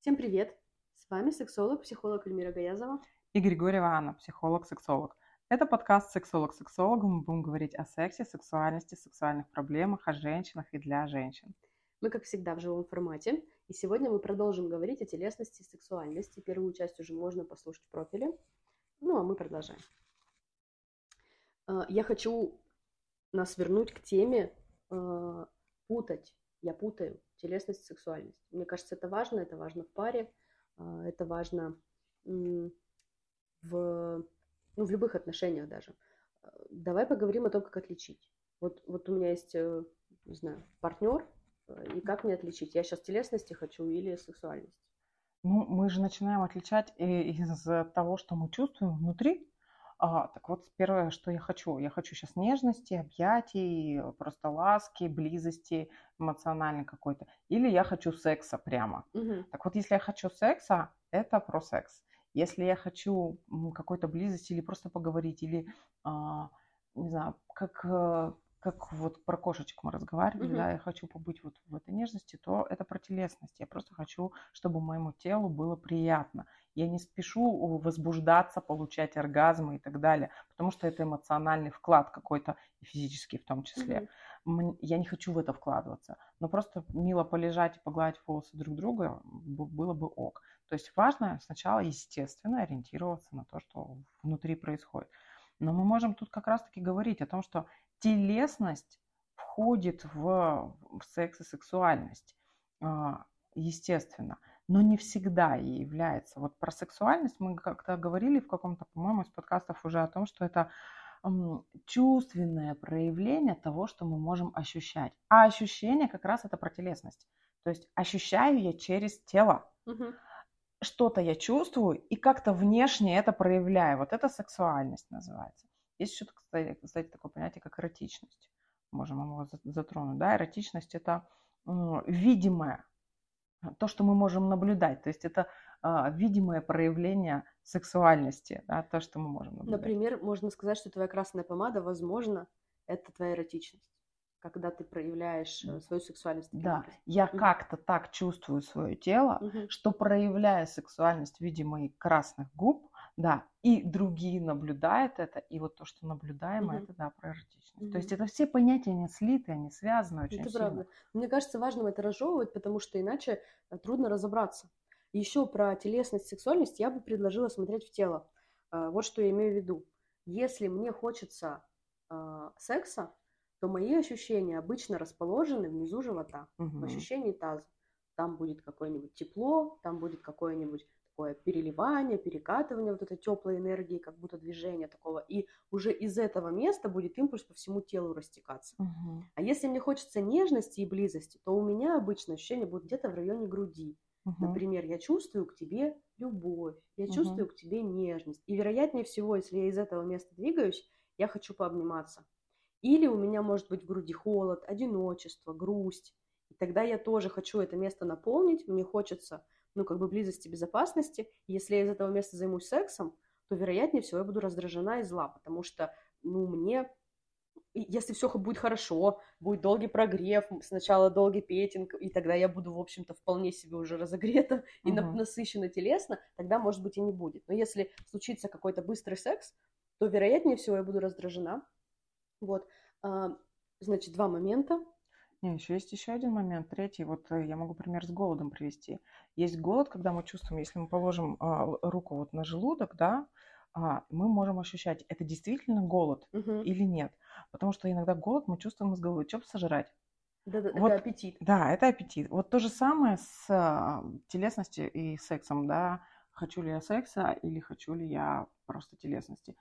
Всем привет! С вами сексолог, психолог Эльмира Гаязова. И Григорьева Анна, психолог-сексолог. Это подкаст «Сексолог сексолог». Мы будем говорить о сексе, сексуальности, сексуальных проблемах, о женщинах и для женщин. Мы, как всегда, в живом формате. И сегодня мы продолжим говорить о телесности и сексуальности. Первую часть уже можно послушать в профиле. Ну, а мы продолжаем. А, я хочу нас вернуть к теме а, путать. Я путаю телесность сексуальность. Мне кажется, это важно, это важно в паре, а, это важно в, ну, в любых отношениях даже. Давай поговорим о том, как отличить. Вот, вот у меня есть, э, не знаю, партнер, э, и как мне отличить? Я сейчас телесности хочу или сексуальность? Ну, мы же начинаем отличать из того, что мы чувствуем внутри, а, так вот, первое, что я хочу, я хочу сейчас нежности, объятий, просто ласки, близости эмоциональной какой-то. Или я хочу секса прямо. Угу. Так вот, если я хочу секса, это про секс. Если я хочу какой-то близости или просто поговорить, или, а, не знаю, как э, как вот про кошечек мы разговаривали, mm-hmm. да, я хочу побыть вот в этой нежности, то это про телесность. Я просто хочу, чтобы моему телу было приятно. Я не спешу возбуждаться, получать оргазмы и так далее, потому что это эмоциональный вклад какой-то, и физический в том числе. Mm-hmm. Я не хочу в это вкладываться. Но просто мило полежать и погладить волосы друг друга было бы ок. То есть важно сначала, естественно, ориентироваться на то, что внутри происходит. Но мы можем тут как раз-таки говорить о том, что телесность входит в, в секс и сексуальность, а, естественно, но не всегда и является. Вот про сексуальность мы как-то говорили в каком-то, по-моему, из подкастов уже о том, что это чувственное проявление того, что мы можем ощущать. А ощущение как раз это про телесность. То есть ощущаю я через тело. Угу. Что-то я чувствую и как-то внешне это проявляю. Вот это сексуальность называется. Есть еще, кстати, кстати, такое понятие, как эротичность. Можем его затронуть. Да? Эротичность – это видимое, то, что мы можем наблюдать. То есть это а, видимое проявление сексуальности, да, то, что мы можем наблюдать. Например, можно сказать, что твоя красная помада, возможно, это твоя эротичность когда ты проявляешь э, свою сексуальность. Да, я mm как-то так чувствую свое тело, mm что проявляя сексуальность в виде моих красных губ, да, и другие наблюдают это, и вот то, что наблюдаемо, mm-hmm. это, да, про эротичность. Mm-hmm. То есть это все понятия не слиты, они связаны очень это сильно. правда. Мне кажется, важно это разжевывать, потому что иначе э, трудно разобраться. Еще про телесность, сексуальность я бы предложила смотреть в тело. Э, вот что я имею в виду. Если мне хочется э, секса, то мои ощущения обычно расположены внизу живота, угу. в ощущении таза. Там будет какое-нибудь тепло, там будет какое-нибудь такое переливание, перекатывание вот этой теплой энергии, как будто движение такого. И уже из этого места будет импульс по всему телу растекаться. Угу. А если мне хочется нежности и близости, то у меня обычно ощущение будет где-то в районе груди. Угу. Например, я чувствую к тебе любовь, я угу. чувствую к тебе нежность. И вероятнее всего, если я из этого места двигаюсь, я хочу пообниматься. Или у меня может быть в груди холод, одиночество, грусть. И тогда я тоже хочу это место наполнить, мне хочется ну, как бы близости, безопасности. Если я из этого места займусь сексом, то, вероятнее всего, я буду раздражена и зла, потому что, ну, мне если все будет хорошо, будет долгий прогрев, сначала долгий петинг, и тогда я буду, в общем-то, вполне себе уже разогрета и uh-huh. насыщена телесно, тогда, может быть, и не будет. Но если случится какой-то быстрый секс, то, вероятнее всего, я буду раздражена. Вот, а, значит, два момента. Не, еще есть еще один момент, третий. Вот э, я могу пример с голодом привести. Есть голод, когда мы чувствуем, если мы положим а, руку вот на желудок, да, а, мы можем ощущать, это действительно голод угу. или нет. Потому что иногда голод мы чувствуем из головы. Что сожрать? Да, да, вот, это аппетит. Да, это аппетит. Вот то же самое с а, телесностью и сексом, да. Хочу ли я секса или хочу ли я просто телесности.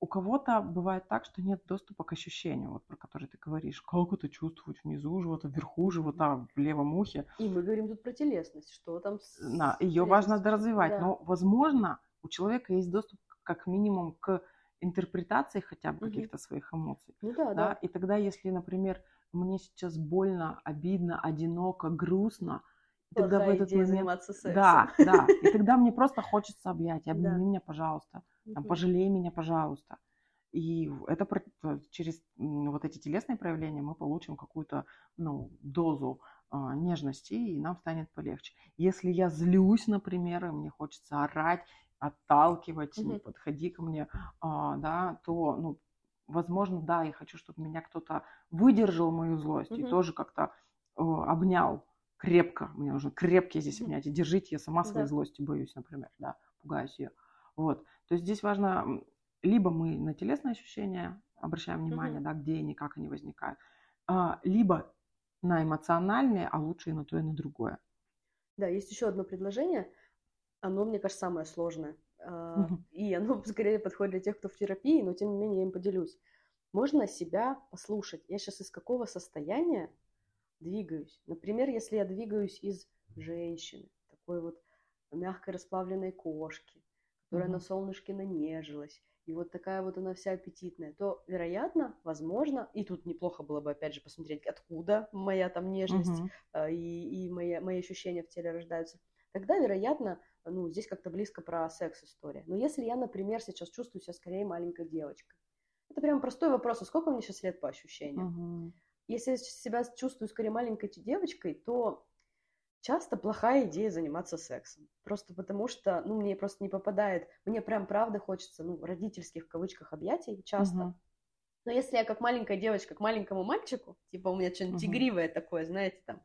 У кого-то бывает так, что нет доступа к ощущению, вот про который ты говоришь. Как это чувствовать внизу живота, вверху живота, в левом ухе. И мы говорим тут про телесность, что там с... Да, ее важно доразвивать. Да. Но, возможно, у человека есть доступ как минимум к интерпретации хотя бы угу. каких-то своих эмоций. Ну да, да, да. И тогда, если, например, мне сейчас больно, обидно, одиноко, грустно, тогда в этот момент... заниматься сексом. Да, да. И тогда мне просто хочется объять. Обними да. меня, пожалуйста. Там, пожалей меня, пожалуйста. И это через вот эти телесные проявления мы получим какую-то ну, дозу а, нежности, и нам станет полегче. Если я злюсь, например, и мне хочется орать, отталкивать, не подходи ко мне, а, да, то, ну, возможно, да, я хочу, чтобы меня кто-то выдержал мою злость и тоже как-то обнял крепко. Мне нужно крепкие здесь обнятия. Держите, я сама своей да. злости боюсь, например, да, пугаюсь ее. Вот. То есть здесь важно, либо мы на телесные ощущения обращаем внимание, угу. да, где они, как они возникают, а, либо на эмоциональные, а лучше и на то, и на другое. Да, есть еще одно предложение. Оно, мне кажется, самое сложное. Угу. И оно скорее подходит для тех, кто в терапии, но тем не менее я им поделюсь. Можно себя послушать. Я сейчас из какого состояния двигаюсь? Например, если я двигаюсь из женщины, такой вот мягкой расплавленной кошки, которая угу. на солнышке нанежилась, и вот такая вот она вся аппетитная, то, вероятно, возможно, и тут неплохо было бы, опять же, посмотреть, откуда моя там нежность угу. и, и мои, мои ощущения в теле рождаются. Тогда, вероятно, ну, здесь как-то близко про секс история. Но если я, например, сейчас чувствую себя скорее маленькой девочкой, это прям простой вопрос, а сколько мне сейчас лет по ощущениям? Угу. Если я себя чувствую скорее маленькой девочкой, то часто плохая идея заниматься сексом. Просто потому что, ну, мне просто не попадает, мне прям правда хочется, ну, родительских в кавычках объятий часто. Угу. Но если я как маленькая девочка к маленькому мальчику, типа у меня что-нибудь угу. тигривое такое, знаете, там,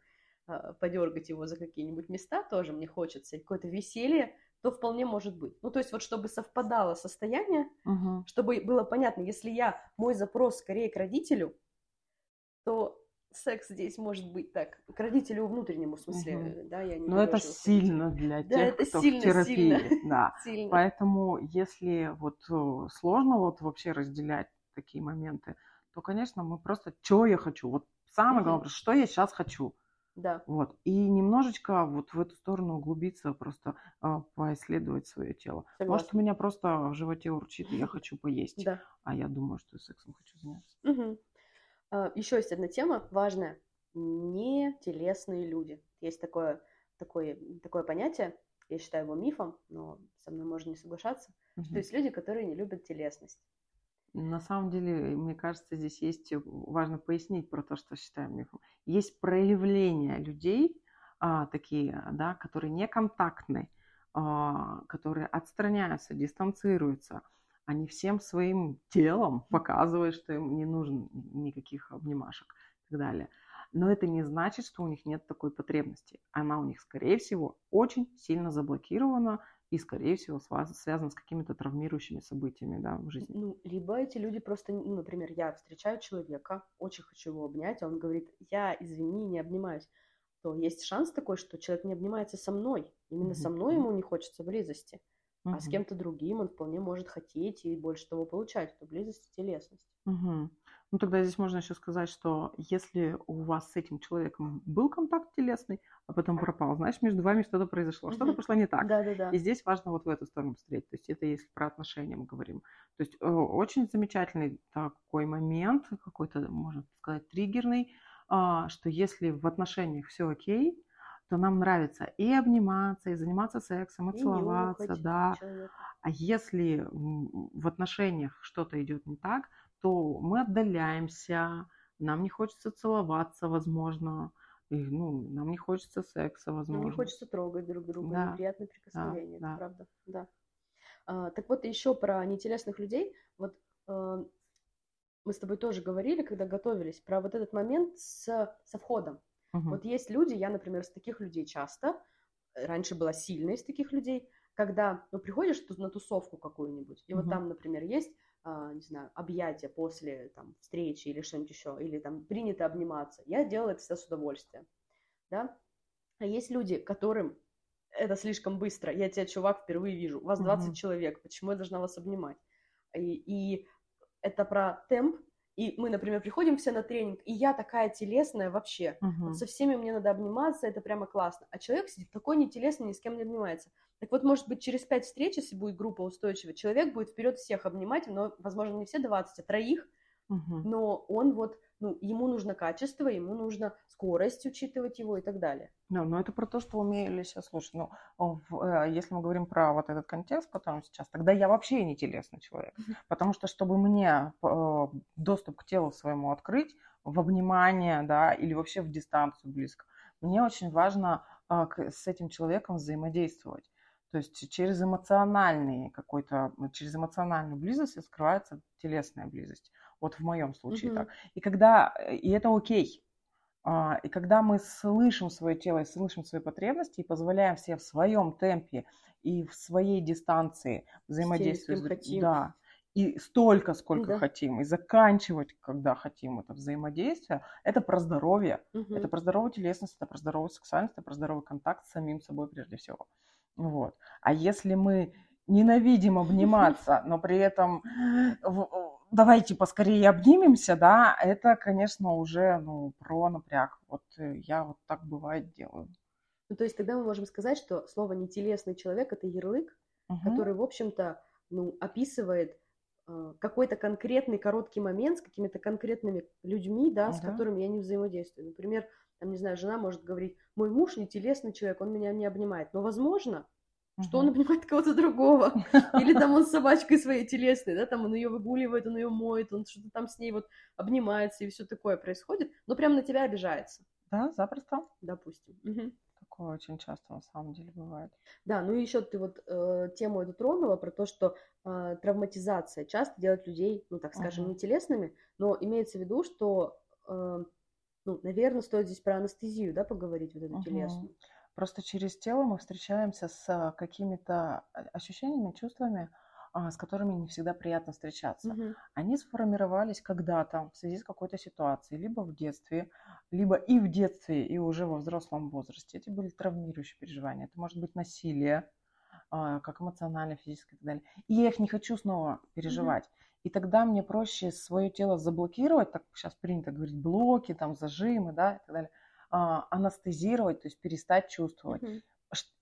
а, подергать его за какие-нибудь места тоже мне хочется, какое-то веселье, то вполне может быть. Ну, то есть вот чтобы совпадало состояние, угу. чтобы было понятно, если я, мой запрос скорее к родителю, то секс здесь может быть так, к родителю внутреннему, в смысле, угу. да, я не Но это сильно для да, тех, это кто сильно, в терапии, сильно, да. Сильно. Поэтому, если вот э, сложно вот вообще разделять такие моменты, то, конечно, мы просто, что я хочу, вот самое угу. главное, что я сейчас хочу. Да. Вот. И немножечко вот в эту сторону углубиться, просто э, поисследовать свое тело. Согласна. Может, у меня просто в животе урчит, и я хочу поесть. Да. А я думаю, что сексом хочу заняться. Угу. А, Еще есть одна тема важная. Не телесные люди. Есть такое, такое, такое понятие, я считаю его мифом, но со мной можно не соглашаться, угу. что есть люди, которые не любят телесность. На самом деле, мне кажется, здесь есть важно пояснить про то, что считаем мифом. Есть проявления людей, а, такие, да, которые не контактны, а, которые отстраняются, дистанцируются – они всем своим телом показывают, что им не нужен никаких обнимашек и так далее. Но это не значит, что у них нет такой потребности. Она у них, скорее всего, очень сильно заблокирована и, скорее всего, связана с какими-то травмирующими событиями да, в жизни. Ну, либо эти люди просто, ну, например, я встречаю человека, очень хочу его обнять, а он говорит, я, извини, не обнимаюсь то есть шанс такой, что человек не обнимается со мной. Именно mm-hmm. со мной ему не хочется близости. Угу. А с кем-то другим он вполне может хотеть и больше того получать, эту близость и телесность. Угу. Ну тогда здесь можно еще сказать, что если у вас с этим человеком был контакт телесный, а потом пропал, значит, между вами что-то произошло, угу. что-то пошло не так. Да, да, да. И здесь важно вот в эту сторону посмотреть. То есть это если про отношения мы говорим. То есть э, очень замечательный такой момент, какой-то, можно сказать, триггерный, а, что если в отношениях все окей, то нам нравится и обниматься, и заниматься сексом, и, и целоваться, да. Человека. А если в отношениях что-то идет не так, то мы отдаляемся, нам не хочется целоваться, возможно, и, ну, нам не хочется секса, возможно. Нам не хочется трогать друг друга, да. неприятные прикосновения, да, это да. правда, да. А, так вот, еще про нетелесных людей. Вот э, мы с тобой тоже говорили, когда готовились, про вот этот момент с, со входом. Угу. Вот есть люди, я, например, из таких людей часто, э, раньше была сильной из таких людей, когда, ну, приходишь на тусовку какую-нибудь, и угу. вот там, например, есть, а, не знаю, объятия после там встречи или что-нибудь еще, или там принято обниматься. Я делаю это всегда с удовольствием, да. А есть люди, которым это слишком быстро. Я тебя, чувак, впервые вижу. У вас 20 угу. человек. Почему я должна вас обнимать? И, и это про темп, и мы, например, приходим все на тренинг, и я такая телесная вообще. Uh-huh. Вот со всеми мне надо обниматься, это прямо классно. А человек сидит такой нетелесный, ни с кем не обнимается. Так вот, может быть, через пять встреч, если будет группа устойчивая, человек будет вперед всех обнимать, но, возможно, не все 20, а троих, uh-huh. но он вот ну, ему нужно качество, ему нужно скорость учитывать его и так далее. Ну, но это про то, что умели сейчас слушать. Ну, в, э, если мы говорим про вот этот контекст, который сейчас, тогда я вообще не телесный человек. Потому что, чтобы мне э, доступ к телу своему открыть, в обнимание, да, или вообще в дистанцию близко, мне очень важно а, с этим человеком взаимодействовать. То есть через эмоциональный какой-то, через эмоциональную близость скрывается телесная близость. Вот в моем случае угу. так. И когда, и это окей. А, и когда мы слышим свое тело и слышим свои потребности и позволяем себе в своем темпе и в своей дистанции взаимодействовать, хотим. да, и столько, сколько да. хотим, и заканчивать, когда хотим это взаимодействие, это про здоровье, угу. это про здоровую телесность, это про здоровую сексуальность, это про здоровый контакт с самим собой прежде всего. Вот. А если мы ненавидим обниматься, но при этом давайте поскорее обнимемся, да, это, конечно, уже, ну, про напряг. Вот э, я вот так бывает делаю. Ну, то есть тогда мы можем сказать, что слово «нетелесный человек» — это ярлык, угу. который, в общем-то, ну, описывает э, какой-то конкретный короткий момент с какими-то конкретными людьми, да, с которыми я не взаимодействую. Например, там, не знаю, жена может говорить, мой муж не телесный человек, он меня не обнимает. Но, возможно, что он обнимает кого-то другого. Или там он с собачкой своей телесной, да, там он ее выгуливает, он ее моет, он что-то там с ней вот обнимается, и все такое происходит. Но прям на тебя обижается. Да, запросто. Допустим. Угу. Такое очень часто на самом деле бывает. Да, ну и еще ты вот э, тему эту тронула про то, что э, травматизация часто делает людей, ну так скажем, угу. не телесными, но имеется в виду, что, э, ну, наверное, стоит здесь про анестезию, да, поговорить вот эту угу. телесную. Просто через тело мы встречаемся с а, какими-то а, ощущениями, чувствами, а, с которыми не всегда приятно встречаться. Угу. Они сформировались когда-то в связи с какой-то ситуацией, либо в детстве, либо и в детстве, и уже во взрослом возрасте. Эти были травмирующие переживания. Это может быть насилие, как эмоциональное, физическое и так далее. И я их не хочу снова переживать. Угу. И тогда мне проще свое тело заблокировать, так сейчас принято говорить, блоки, там, зажимы, да, и так далее – а, анестезировать, то есть перестать чувствовать. Угу.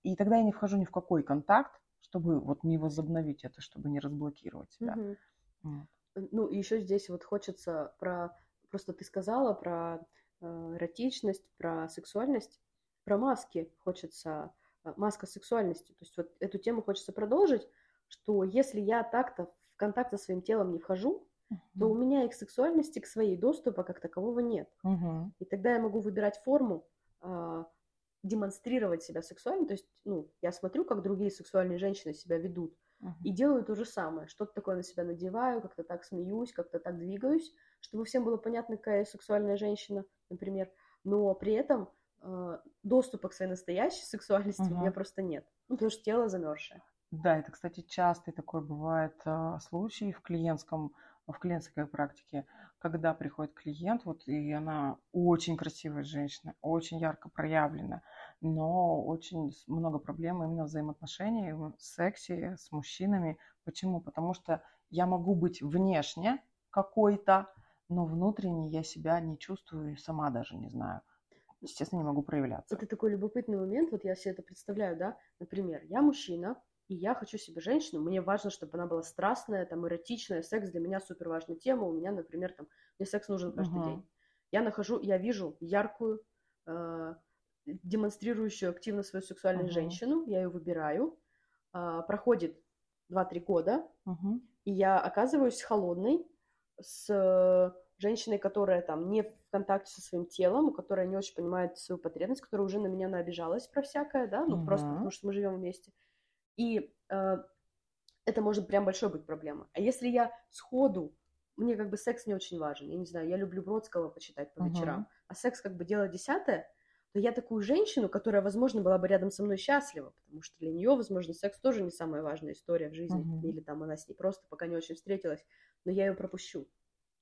И тогда я не вхожу ни в какой контакт, чтобы вот не возобновить это, чтобы не разблокировать себя. Угу. Вот. Ну, и еще здесь вот хочется про... Просто ты сказала про э, эротичность, про сексуальность, про маски хочется... Э, маска сексуальности. То есть вот эту тему хочется продолжить, что если я так-то в контакт со своим телом не вхожу, uh то у меня и к сексуальности, к своей доступа как такового нет. uh И тогда я могу выбирать форму, э, демонстрировать себя сексуально. То есть, ну, я смотрю, как другие сексуальные женщины себя ведут, uh и делаю то же самое. Что-то такое на себя надеваю, как-то так смеюсь, как-то так двигаюсь, чтобы всем было понятно, какая сексуальная женщина, например. Но при этом э, доступа к своей настоящей сексуальности uh у меня просто нет. Ну, потому что тело замерзшее. Да, это, кстати, частый такой бывает э, случай в клиентском в клиентской практике, когда приходит клиент, вот и она очень красивая женщина, очень ярко проявлена, но очень много проблем именно в взаимоотношениях, в сексе с мужчинами. Почему? Потому что я могу быть внешне какой-то, но внутренне я себя не чувствую и сама даже не знаю. Естественно, не могу проявляться. Это такой любопытный момент, вот я себе это представляю, да, например, я мужчина, и я хочу себе женщину, мне важно, чтобы она была страстная, там, эротичная, секс для меня супер важная тема, у меня, например, там, мне секс нужен каждый uh-huh. день. Я нахожу, я вижу яркую, э, демонстрирующую активно свою сексуальную uh-huh. женщину, я ее выбираю, э, проходит 2-3 года, uh-huh. и я оказываюсь холодной, с женщиной, которая там не в контакте со своим телом, у которой не очень понимает свою потребность, которая уже на меня наобижалась про всякое, да, ну uh-huh. просто потому что мы живем вместе. И э, это может прям большой быть проблема. А если я сходу, мне как бы секс не очень важен, я не знаю, я люблю Бродского почитать по вечерам, uh-huh. а секс как бы дело десятое, то я такую женщину, которая, возможно, была бы рядом со мной счастлива, потому что для нее, возможно, секс тоже не самая важная история в жизни, uh-huh. или там она с ней просто пока не очень встретилась, но я ее пропущу.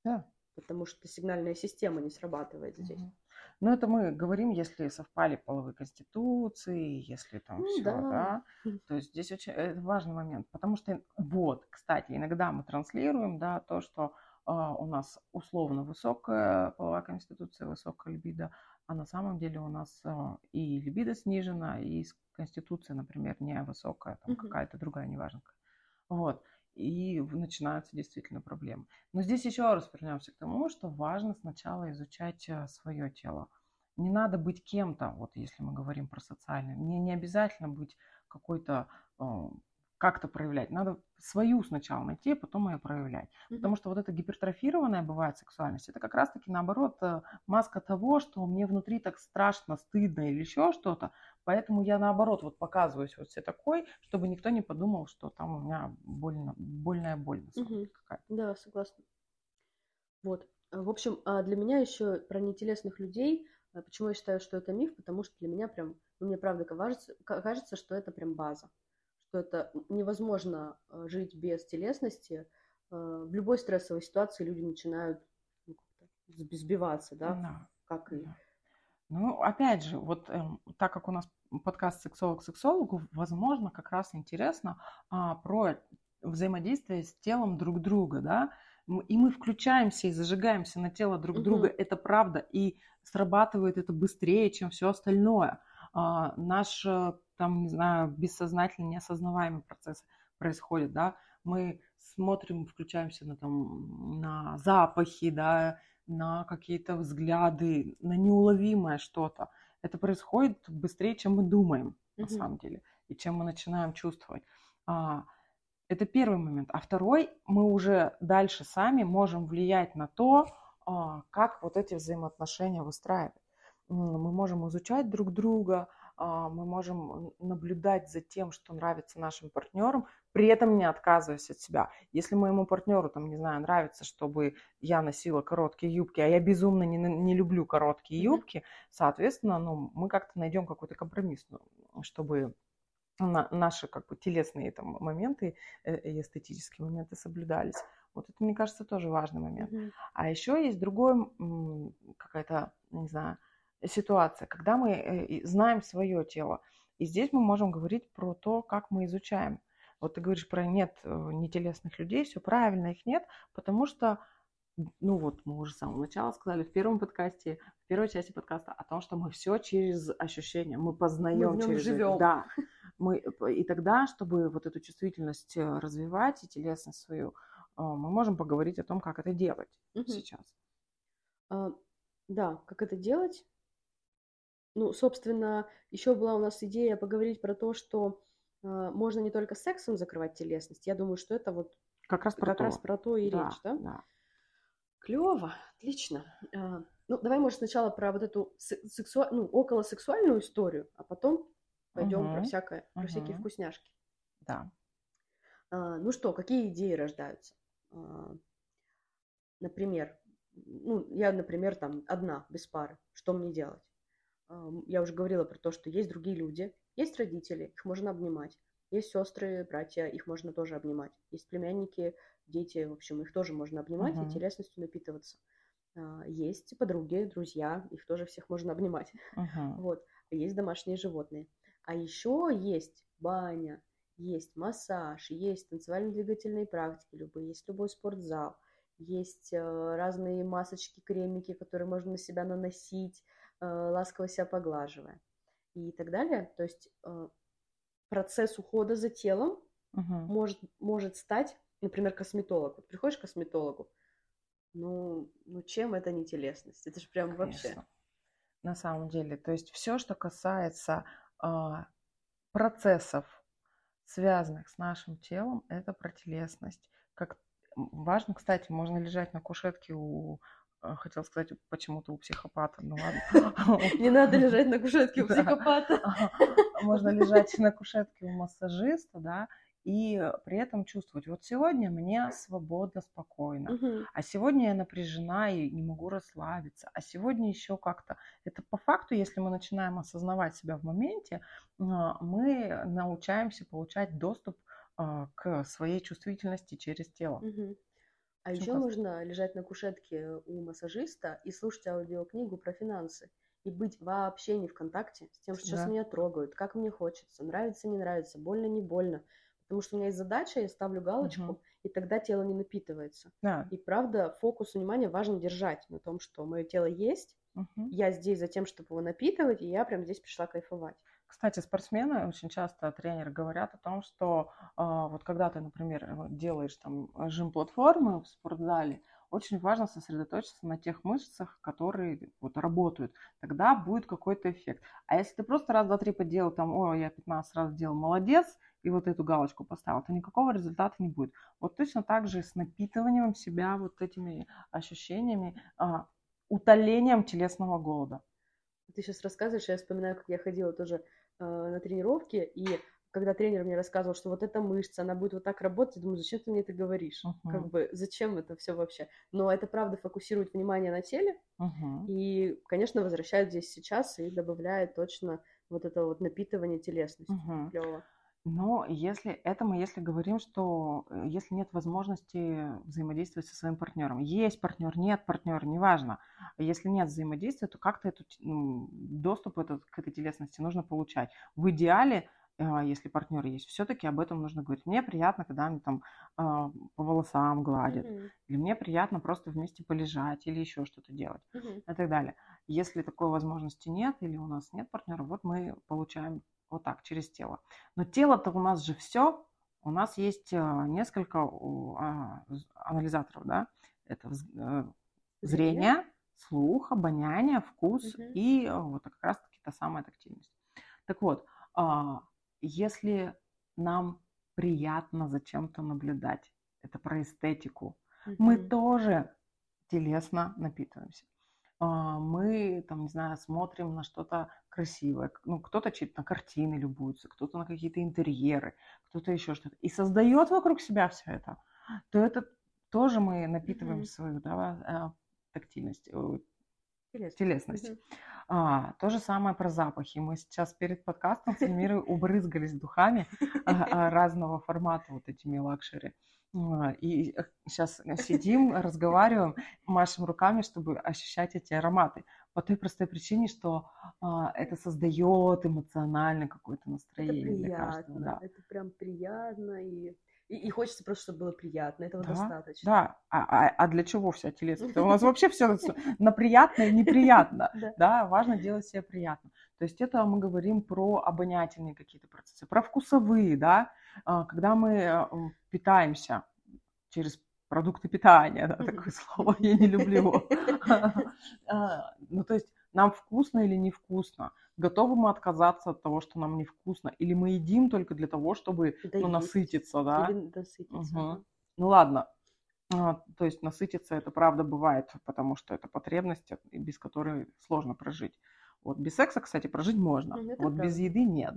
Да. Yeah. Потому что сигнальная система не срабатывает здесь. Но это мы говорим, если совпали половые конституции, если там ну, все, да. да. То есть здесь очень это важный момент, потому что вот, кстати, иногда мы транслируем, да, то, что э, у нас условно высокая половая конституция, высокая либидо, а на самом деле у нас э, и либидо снижена, и конституция, например, не высокая, там угу. какая-то другая, неважно. Вот и начинаются действительно проблемы. Но здесь еще раз вернемся к тому, что важно сначала изучать э, свое тело. Не надо быть кем-то, вот если мы говорим про социальное. Мне не обязательно быть какой-то э, как-то проявлять. Надо свою сначала найти, а потом ее проявлять. Mm-hmm. Потому что вот эта гипертрофированная бывает сексуальность, это как раз-таки наоборот э, маска того, что мне внутри так страшно, стыдно или еще что-то. Поэтому я наоборот вот показываюсь вот все такой, чтобы никто не подумал, что там у меня больно, больная боль mm-hmm. какая-то. Да, согласна. Вот. В общем, а для меня еще про нетелесных людей, а почему я считаю, что это миф, потому что для меня прям, ну, мне правда кажется, кажется, что это прям база что это невозможно э, жить без телесности. Э, в любой стрессовой ситуации люди начинают ну, сбиваться, да, да. как и... Ну, опять же, вот эм, так как у нас подкаст «Сексолог сексологу», возможно, как раз интересно а, про взаимодействие с телом друг друга, да, и мы включаемся и зажигаемся на тело друг угу. друга, это правда, и срабатывает это быстрее, чем все остальное. А, наш э, там, не знаю, бессознательно неосознаваемый процесс происходит, да, мы смотрим, включаемся на, там, на запахи, да, на какие-то взгляды, на неуловимое что-то. Это происходит быстрее, чем мы думаем, mm-hmm. на самом деле, и чем мы начинаем чувствовать. А, это первый момент. А второй, мы уже дальше сами можем влиять на то, а, как вот эти взаимоотношения выстраивать. Мы можем изучать друг друга, мы можем наблюдать за тем, что нравится нашим партнерам, при этом не отказываясь от себя. Если моему партнеру, там, не знаю, нравится, чтобы я носила короткие юбки, а я безумно не, не люблю короткие юбки, соответственно, ну, мы как-то найдем какой-то компромисс, ну, чтобы на, наши как бы телесные там моменты э, и эстетические моменты соблюдались. Вот это, мне кажется, тоже важный момент. Mm-hmm. А еще есть другой какая-то, не знаю, ситуация, когда мы э, знаем свое тело. И здесь мы можем говорить про то, как мы изучаем. Вот ты говоришь про нет э, нетелесных людей, все правильно, их нет, потому что, ну вот мы уже с самого начала сказали в первом подкасте, в первой части подкаста о том, что мы все через ощущения, мы познаем через живем. Да. Мы, и тогда, чтобы вот эту чувствительность э, развивать и телесность свою, мы можем поговорить о том, как это делать угу. сейчас. А, да, как это делать? Ну, собственно, еще была у нас идея поговорить про то, что э, можно не только сексом закрывать телесность. Я думаю, что это вот как раз про как то, раз про то и да, речь, да? да. Клево, отлично. А, ну, давай, может, сначала про вот эту сексу... ну, околосексуальную историю, а потом пойдем угу, про всякое, угу. про всякие вкусняшки. Да. А, ну что, какие идеи рождаются? А, например, ну, я, например, там одна, без пары. Что мне делать? Я уже говорила про то, что есть другие люди, есть родители, их можно обнимать, есть сестры, братья, их можно тоже обнимать, есть племянники, дети, в общем, их тоже можно обнимать uh-huh. и телесностью напитываться. А, есть подруги, друзья, их тоже всех можно обнимать. Uh-huh. Вот. Есть домашние животные. А еще есть баня, есть массаж, есть танцевально-двигательные практики любые, есть любой спортзал, есть э, разные масочки, кремики, которые можно на себя наносить, ласково себя поглаживая и так далее. То есть э, процесс ухода за телом угу. может, может стать, например, косметолог. Вот приходишь к косметологу, ну, ну чем это не телесность? Это же прям Конечно. вообще. На самом деле, то есть все, что касается э, процессов, связанных с нашим телом, это про телесность. Как важно, кстати, можно лежать на кушетке у а, хотел сказать почему-то у психопата, ну ладно. Не надо лежать на кушетке у психопата. Можно лежать на кушетке у массажиста, да, и при этом чувствовать, вот сегодня мне свободно, спокойно, а сегодня я напряжена и не могу расслабиться, а сегодня еще как-то. Это по факту, если мы начинаем осознавать себя в моменте, а, мы научаемся получать доступ а, к своей чувствительности через тело. А еще можно лежать на кушетке у массажиста и слушать аудиокнигу про финансы. И быть вообще не в контакте с тем, что сейчас да. меня трогают, как мне хочется, нравится, не нравится, больно, не больно. Потому что у меня есть задача, я ставлю галочку, угу. и тогда тело не напитывается. Да. И правда, фокус внимания важно держать на том, что мое тело есть, угу. я здесь за тем, чтобы его напитывать, и я прям здесь пришла кайфовать. Кстати, спортсмены очень часто тренеры говорят о том, что э, вот когда ты, например, делаешь там жим-платформы в спортзале, очень важно сосредоточиться на тех мышцах, которые вот работают. Тогда будет какой-то эффект. А если ты просто раз, два, три поделал, там, о, я 15 раз сделал, молодец, и вот эту галочку поставил, то никакого результата не будет. Вот точно так же с напитыванием себя вот этими ощущениями, а, утолением телесного голода. Ты сейчас рассказываешь, я вспоминаю, как я ходила тоже э, на тренировки, и когда тренер мне рассказывал, что вот эта мышца, она будет вот так работать, я думаю, зачем ты мне это говоришь? Uh-huh. Как бы, зачем это все вообще? Но это правда фокусирует внимание на теле, uh-huh. и, конечно, возвращает здесь сейчас и добавляет точно вот это вот напитывание телесности. Uh-huh. Клево. Но если это мы, если говорим, что э, если нет возможности взаимодействовать со своим партнером, есть партнер, нет партнера, неважно. Если нет взаимодействия, то как-то этот доступ этот, к этой телесности нужно получать. В идеале а, если партнер есть, все-таки об этом нужно говорить. Мне приятно, когда они там а, по волосам гладят, mm-hmm. или мне приятно просто вместе полежать, или еще что-то делать, mm-hmm. и так далее. Если такой возможности нет, или у нас нет партнера, вот мы получаем вот так, через тело. Но тело-то у нас же все, у нас есть а, несколько анализаторов, да, это э, зрение, слух, обоняние, вкус mm-hmm. и вот как раз-таки та самая тактильность. Так вот, если нам приятно за чем-то наблюдать, это про эстетику, mm-hmm. мы тоже телесно напитываемся. А, мы, там, не знаю, смотрим на что-то красивое. Ну, кто-то на картины любуется, кто-то на какие-то интерьеры, кто-то еще что-то. И создает вокруг себя все это. То это тоже мы напитываем mm-hmm. свою да, а, тактильность, телесность. телесность. Mm-hmm. А, то же самое про запахи. Мы сейчас перед подкастом с Эльмирой убрызгались духами а, а, разного формата, вот этими лакшери. И сейчас сидим, разговариваем, машем руками, чтобы ощущать эти ароматы. По той простой причине, что а, это создает эмоционально какое-то настроение. Это приятно, каждого, да. это прям приятно и и, и хочется просто, чтобы было приятно. Этого да, достаточно. Да. А, а, а для чего вся телесность? У нас вообще все на приятно и неприятно. Да, важно делать себе приятно. То есть это мы говорим про обонятельные какие-то процессы, про вкусовые, да, а, когда мы э, питаемся через продукты питания, да, такое слово, я не люблю его. А, ну, то есть нам вкусно или невкусно, готовы мы отказаться от того, что нам невкусно, или мы едим только для того, чтобы ну, насытиться, да? Угу. Ну ладно, а, то есть насытиться это правда бывает, потому что это потребность, без которой сложно прожить. Вот без секса, кстати, прожить можно, это вот правда. без еды нет.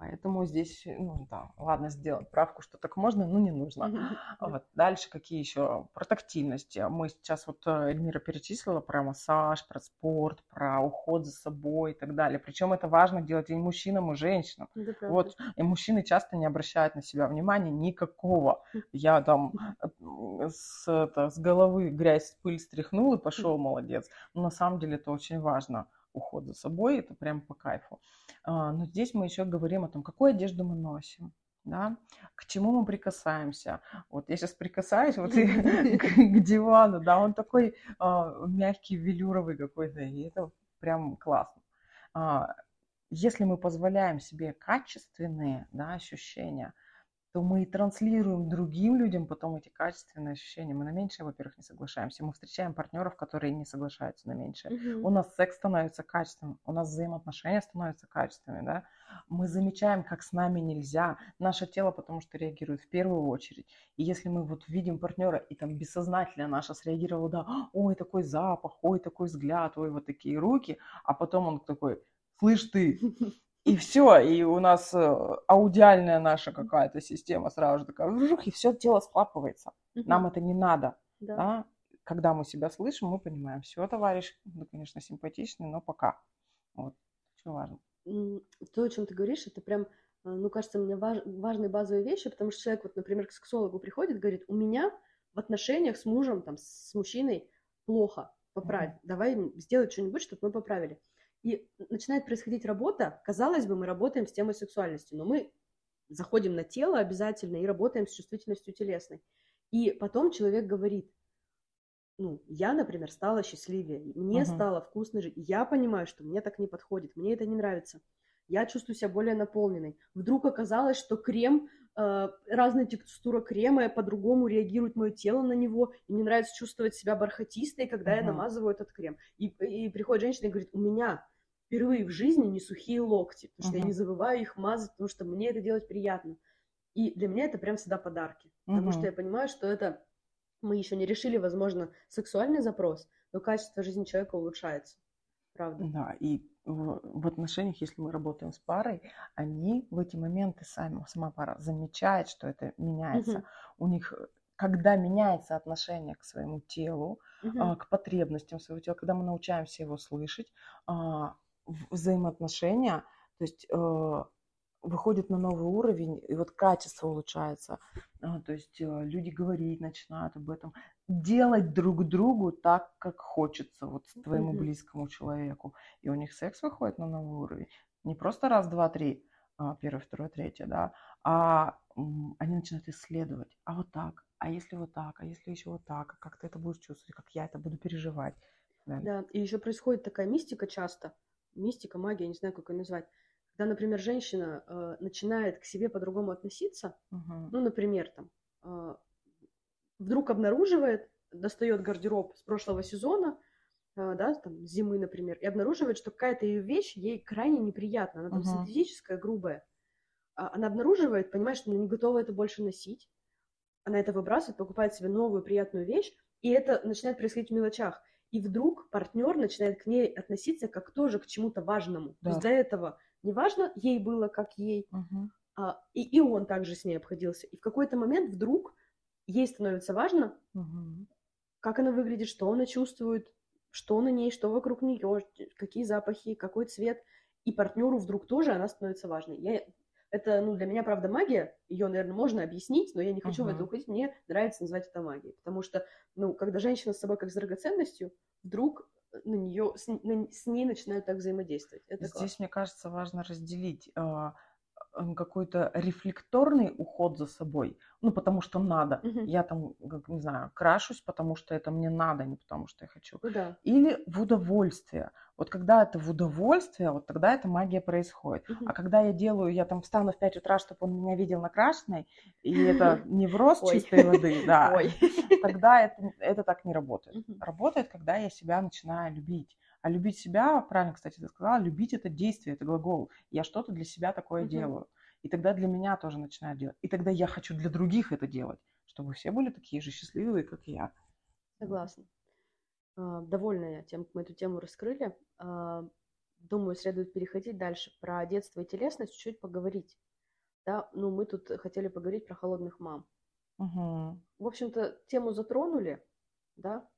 Поэтому здесь, ну да, ладно, сделать правку, что так можно, но не нужно. Вот. Дальше какие еще? Про тактильность. Мы сейчас вот э, Эльмира перечислила про массаж, про спорт, про уход за собой и так далее. Причем это важно делать и мужчинам, и женщинам. вот. И мужчины часто не обращают на себя внимания никакого. Я там э, с, это, с головы грязь, пыль стряхнул и пошел, молодец. Но на самом деле это очень важно уход за собой, это прям по кайфу. А, но здесь мы еще говорим о том, какую одежду мы носим, да, к чему мы прикасаемся. Вот я сейчас прикасаюсь вот к, дивану, да, он такой а, мягкий, велюровый какой-то, и это прям классно. А, если мы позволяем себе качественные да, ощущения, то мы и транслируем другим людям потом эти качественные ощущения. Мы на меньшее, во-первых, не соглашаемся. Мы встречаем партнеров, которые не соглашаются на меньшее. Угу. У нас секс становится качественным, у нас взаимоотношения становятся качественными, да. Мы замечаем, как с нами нельзя. Наше тело потому что реагирует в первую очередь. И если мы вот видим партнера, и там бессознательно наше среагировало, да, ой, такой запах, ой, такой взгляд, ой, вот такие руки, а потом он такой, слышь ты, и все, и у нас э, аудиальная наша какая-то система сразу же такая, вжух, и все тело схлапывается. Угу. Нам это не надо. Да. Да? Когда мы себя слышим, мы понимаем, все, товарищ, ну, конечно, симпатичный, но пока. Вот, что важно. То, о чем ты говоришь, это прям, э, ну, кажется, мне важ, важные базовые вещи, потому что человек, вот, например, к сексологу приходит, говорит, у меня в отношениях с мужем, там, с мужчиной плохо, поправь, mm-hmm. давай сделать что-нибудь, чтобы мы поправили. И начинает происходить работа. Казалось бы, мы работаем с темой сексуальности, но мы заходим на тело обязательно и работаем с чувствительностью телесной. И потом человек говорит, ну, я, например, стала счастливее, мне uh-huh. стало вкусно жить, я понимаю, что мне так не подходит, мне это не нравится, я чувствую себя более наполненной. Вдруг оказалось, что крем э, разная текстура крема, по-другому реагирует мое тело на него, и мне нравится чувствовать себя бархатистой, когда я Мгм. намазываю этот крем. И, и приходит женщина и говорит, у меня впервые в жизни не сухие локти, потому что я Мгм. не забываю их мазать, потому что мне это делать приятно. И для меня это прям всегда подарки, потому что Мгм. я понимаю, что это мы еще не решили, возможно, сексуальный запрос, но качество жизни человека улучшается. Правда. Да, и в, в отношениях, если мы работаем с парой, они в эти моменты сами, сама пара замечает, что это меняется. Мгм. У них, когда меняется отношение к своему телу, Мгм. а, к потребностям своего тела, когда мы научаемся его слышать, а, взаимоотношения, то есть э, выходит на новый уровень, и вот качество улучшается. А, То есть э, люди говорить начинают об этом, делать друг другу так, как хочется, вот твоему близкому человеку. И у них секс выходит на новый уровень. Не просто раз, два, три, а, первое, второе, третье, да, а они начинают исследовать. А вот так, а если вот так, а если еще вот так, а как ты это будешь чувствовать, как я это буду переживать. Да. Да, и еще происходит такая мистика часто, мистика, магия, не знаю, как ее назвать, когда, например, женщина э, начинает к себе по-другому относиться, Мгм. ну, например, там, э, вдруг обнаруживает, достает гардероб с прошлого сезона, э, да, там, зимы, например, и обнаруживает, что какая-то ее вещь ей крайне неприятна, она там Мгм. синтетическая, грубая. А Она обнаруживает, понимает, что она не готова это больше носить, она это выбрасывает, покупает себе новую приятную вещь, и это начинает происходить в мелочах. И вдруг партнер начинает к ней относиться как тоже к чему-то важному. То Да. есть до этого неважно ей было, как ей, Мгм. а, и, и он также с ней обходился. И в какой-то момент вдруг ей становится важно, Мгм. как она выглядит, что она чувствует, что на ней, что вокруг нее, какие запахи, какой цвет. И партнеру вдруг тоже она становится важной. Я, это, ну, для меня, правда, магия. Ее, наверное, можно объяснить, но я не хочу в это уходить. Мне нравится называть это магией. Потому что, ну, когда женщина с собой как с драгоценностью, вдруг на нее, с, на- с ней начинают так взаимодействовать. Это Здесь, классно. мне кажется, важно разделить а, какой-то рефлекторный уход за собой, ну, потому что надо. Мгм. Я там, как, не знаю, крашусь, потому что это мне надо, не потому что я хочу. Ну да. Или в удовольствие. Вот когда это в удовольствие, вот тогда эта магия происходит. Мгм. А когда я делаю, я там встану в 5 утра, чтобы он меня видел накрашенной, и это невроз Ой. чистой воды, да, Ой. тогда это, это так не работает. Мгм. Работает, когда я себя начинаю любить. А любить себя, правильно, кстати, ты сказала, любить это действие, это глагол. Я что-то для себя такое Мгм. делаю. И тогда для меня тоже начинаю делать. И тогда я хочу для других это делать, чтобы все были такие же счастливые, как я. Согласна. А, Довольна я тем, как мы эту тему раскрыли. А, Думаю, следует переходить дальше. Про детство и телесность чуть-чуть поговорить. Да, ну мы тут хотели поговорить про холодных мам. Мгм. В общем-то, тему затронули, да?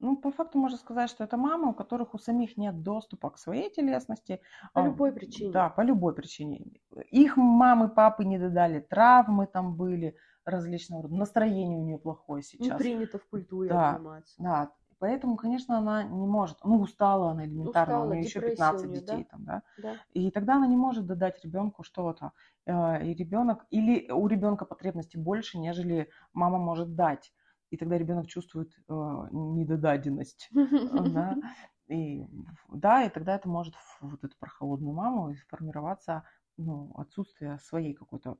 Ну, по факту можно сказать, что это мамы, у которых у самих нет доступа к своей телесности. По А, любой причине. Да, по любой причине. Их мамы, папы не додали, травмы там были различного рода, настроение у нее плохое Не сейчас. принято в культуре Да. обниматься. Да, поэтому, конечно, она не может, ну, устала она элементарно, Устала, у нее еще депрессия 15 у неё, детей да? там, да, Да. и тогда она не может додать ребенку что-то, Э, и ребенок, или у ребенка потребности больше, нежели мама может дать, и тогда ребенок чувствует э, недодаденность, да, и, да, и тогда это может в вот эту про холодную маму сформироваться, ну, отсутствие своей какой-то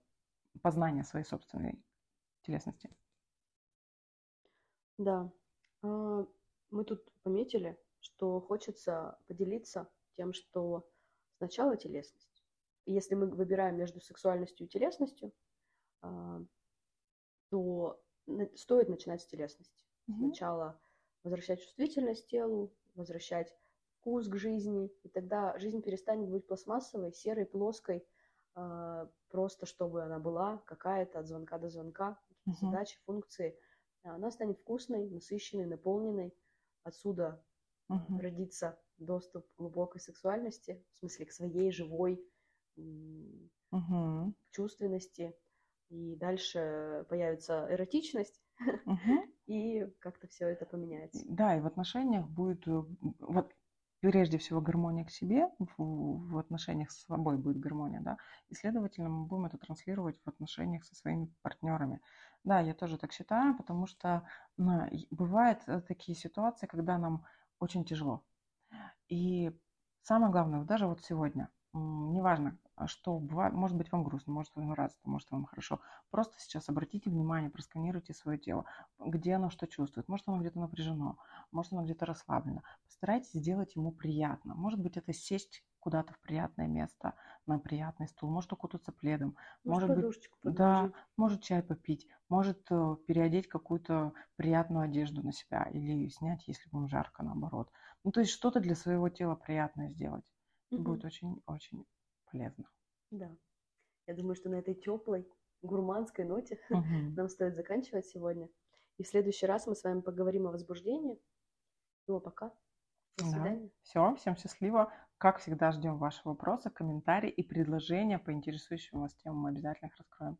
познания своей собственной телесности. Да. А, Мы тут пометили, что хочется поделиться тем, что сначала телесность. Если мы выбираем между сексуальностью и телесностью, а, то стоит начинать с телесности. Мгм. Сначала возвращать чувствительность телу, возвращать вкус к жизни, и тогда жизнь перестанет быть пластмассовой, серой, плоской, а, просто чтобы она была какая-то от звонка до звонка, Мгм. задачи, функции. А Она станет вкусной, насыщенной, наполненной. Отсюда Мгм. родится доступ к глубокой сексуальности, в смысле к своей живой Мгм. чувственности. И дальше появится эротичность, Мгм. и как-то все это поменяется. Да, и в отношениях будет, э, вот прежде всего гармония к себе, в, в отношениях с собой будет гармония, да, и, следовательно, мы будем это транслировать в отношениях со своими партнерами. Да, я тоже так считаю, потому что ну, бывают э, такие ситуации, когда нам очень тяжело. И самое главное, даже вот сегодня, неважно, что бывает, может быть вам грустно, может вам нравится, может вам хорошо. Просто сейчас обратите внимание, просканируйте свое тело, где оно что чувствует. Может оно где-то напряжено, может оно где-то расслаблено. Постарайтесь сделать ему приятно. Может быть это сесть куда-то в приятное место, на приятный стул, может укутаться пледом, может, может быть, да, может чай попить, может э, переодеть какую-то приятную одежду на себя или снять, если вам жарко, наоборот. Ну, то есть что-то для своего тела приятное сделать. Угу. Будет очень-очень полезно. Да. Я думаю, что на этой теплой гурманской ноте угу. нам стоит заканчивать сегодня. И в следующий раз мы с вами поговорим о возбуждении. Ну, а пока. До свидания. Да. Все, всем счастливо. Как всегда, ждем ваши вопросы, комментарии и предложения по интересующим вас темам. Мы обязательно их раскроем.